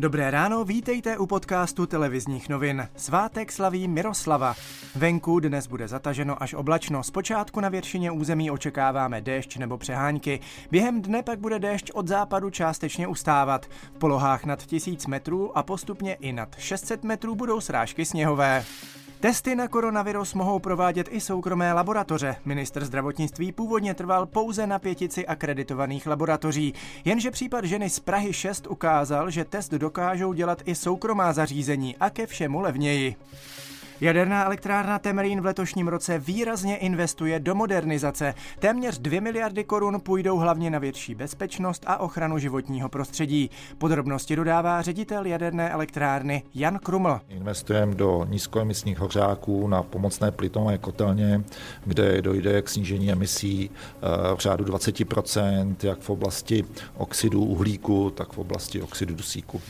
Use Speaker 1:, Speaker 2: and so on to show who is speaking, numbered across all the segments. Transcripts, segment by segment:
Speaker 1: Dobré ráno, vítejte u podcastu televizních novin. Svátek slaví Miroslava. Venku dnes bude zataženo až oblačno. Zpočátku na většině území očekáváme déšť nebo přehánky. Během dne pak bude déšť od západu částečně ustávat. V polohách nad 1000 metrů a postupně i nad 600 metrů budou srážky sněhové. Testy na koronavirus mohou provádět i soukromé laboratoře. Minister zdravotnictví původně trval pouze na pětici akreditovaných laboratoří, jenže případ ženy z Prahy 6 ukázal, že test dokážou dělat i soukromá zařízení a ke všemu levněji. Jaderná elektrárna Temelín v letošním roce výrazně investuje do modernizace. Téměř 2 miliardy korun půjdou hlavně na větší bezpečnost a ochranu životního prostředí. Podrobnosti dodává ředitel jaderné elektrárny Jan Kruml.
Speaker 2: Investujeme do nízkoemisních hořáků na pomocné plytové kotelně, kde dojde k snížení emisí eh, v řádu 20% jak v oblasti oxidu uhlíku, tak v oblasti oxidu dusíku.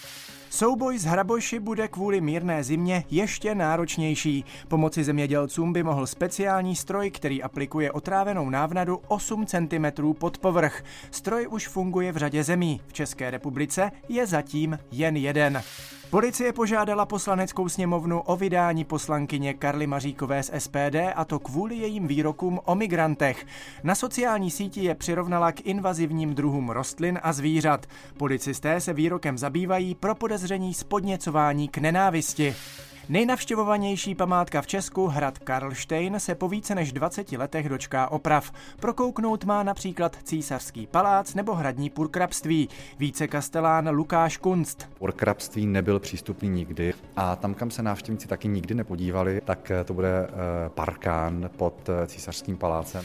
Speaker 1: Souboj s hraboši bude kvůli mírné zimě ještě náročnější. Pomoci zemědělcům by mohl speciální stroj, který aplikuje otrávenou návnadu 8 cm pod povrch. Stroj už funguje v řadě zemí. V České republice je zatím jen jeden. Policie požádala poslaneckou sněmovnu o vydání poslankyně Karly Maříkové z SPD a to kvůli jejím výrokům o migrantech. Na sociální síti je přirovnala k invazivním druhům rostlin a zvířat. Policisté se výrokem zabývají pro podezření z podněcování k nenávisti. Nejnavštěvovanější památka v Česku, hrad Karlštejn, se po více než 20 letech dočká oprav. Prokouknout má například císařský palác nebo hradní purkrabství. Více kastelán Lukáš Kunst.
Speaker 3: Purkrabství nebyl přístupný nikdy a tam, kam se návštěvníci taky nikdy nepodívali, tak to bude eh, parkán pod eh, císařským palácem.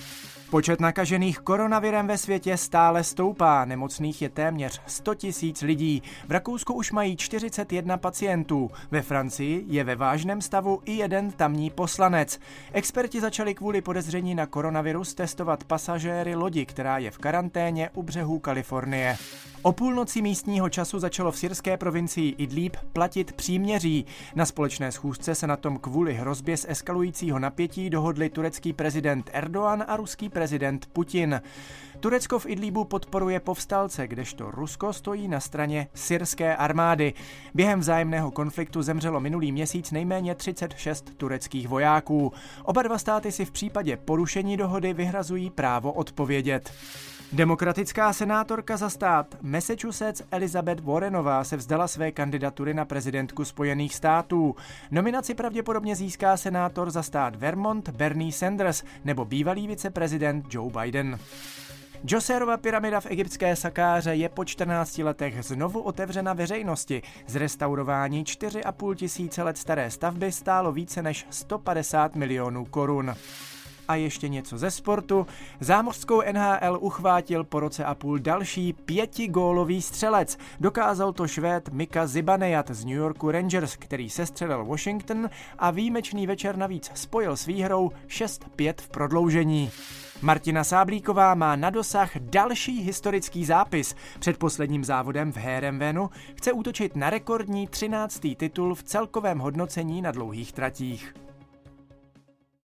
Speaker 1: Počet nakažených koronavirem ve světě stále stoupá. Nemocných je téměř 100 tisíc lidí. V Rakousku už mají 41 pacientů. Ve Francii je ve vážném stavu i jeden tamní poslanec. Experti začali kvůli podezření na koronavirus testovat pasažéry lodi, která je v karanténě u břehů Kalifornie. O půlnoci místního času začalo v syrské provincii Idlib platit příměří. Na společné schůzce se na tom kvůli hrozbě z eskalujícího napětí dohodli turecký prezident Erdoğan a ruský prezident Putin. Turecko v Idlíbu podporuje povstalce, kdežto Rusko stojí na straně syrské armády. Během vzájemného konfliktu zemřelo minulý měsíc nejméně 36 tureckých vojáků. Oba dva státy si v případě porušení dohody vyhrazují právo odpovědět. Demokratická senátorka za stát Massachusetts Elizabeth Warrenová se vzdala své kandidatury na prezidentku Spojených států. Nominaci pravděpodobně získá senátor za stát Vermont Bernie Sanders nebo bývalý viceprezident Joe Biden. Joserova pyramida v egyptské Sakáře je po 14 letech znovu otevřena veřejnosti. Zrestaurování 4,5 tisíce let staré stavby stálo více než 150 milionů korun. A ještě něco ze sportu. Zámořskou NHL uchvátil po roce a půl další pětigólový střelec. Dokázal to švéd Mika Zibanejad z New Yorku Rangers, který sestřelil Washington a výjimečný večer navíc spojil s výhrou 6-5 v prodloužení. Martina Sáblíková má na dosah další historický zápis. Před posledním závodem v Heremvenu chce útočit na rekordní 13. titul v celkovém hodnocení na dlouhých tratích.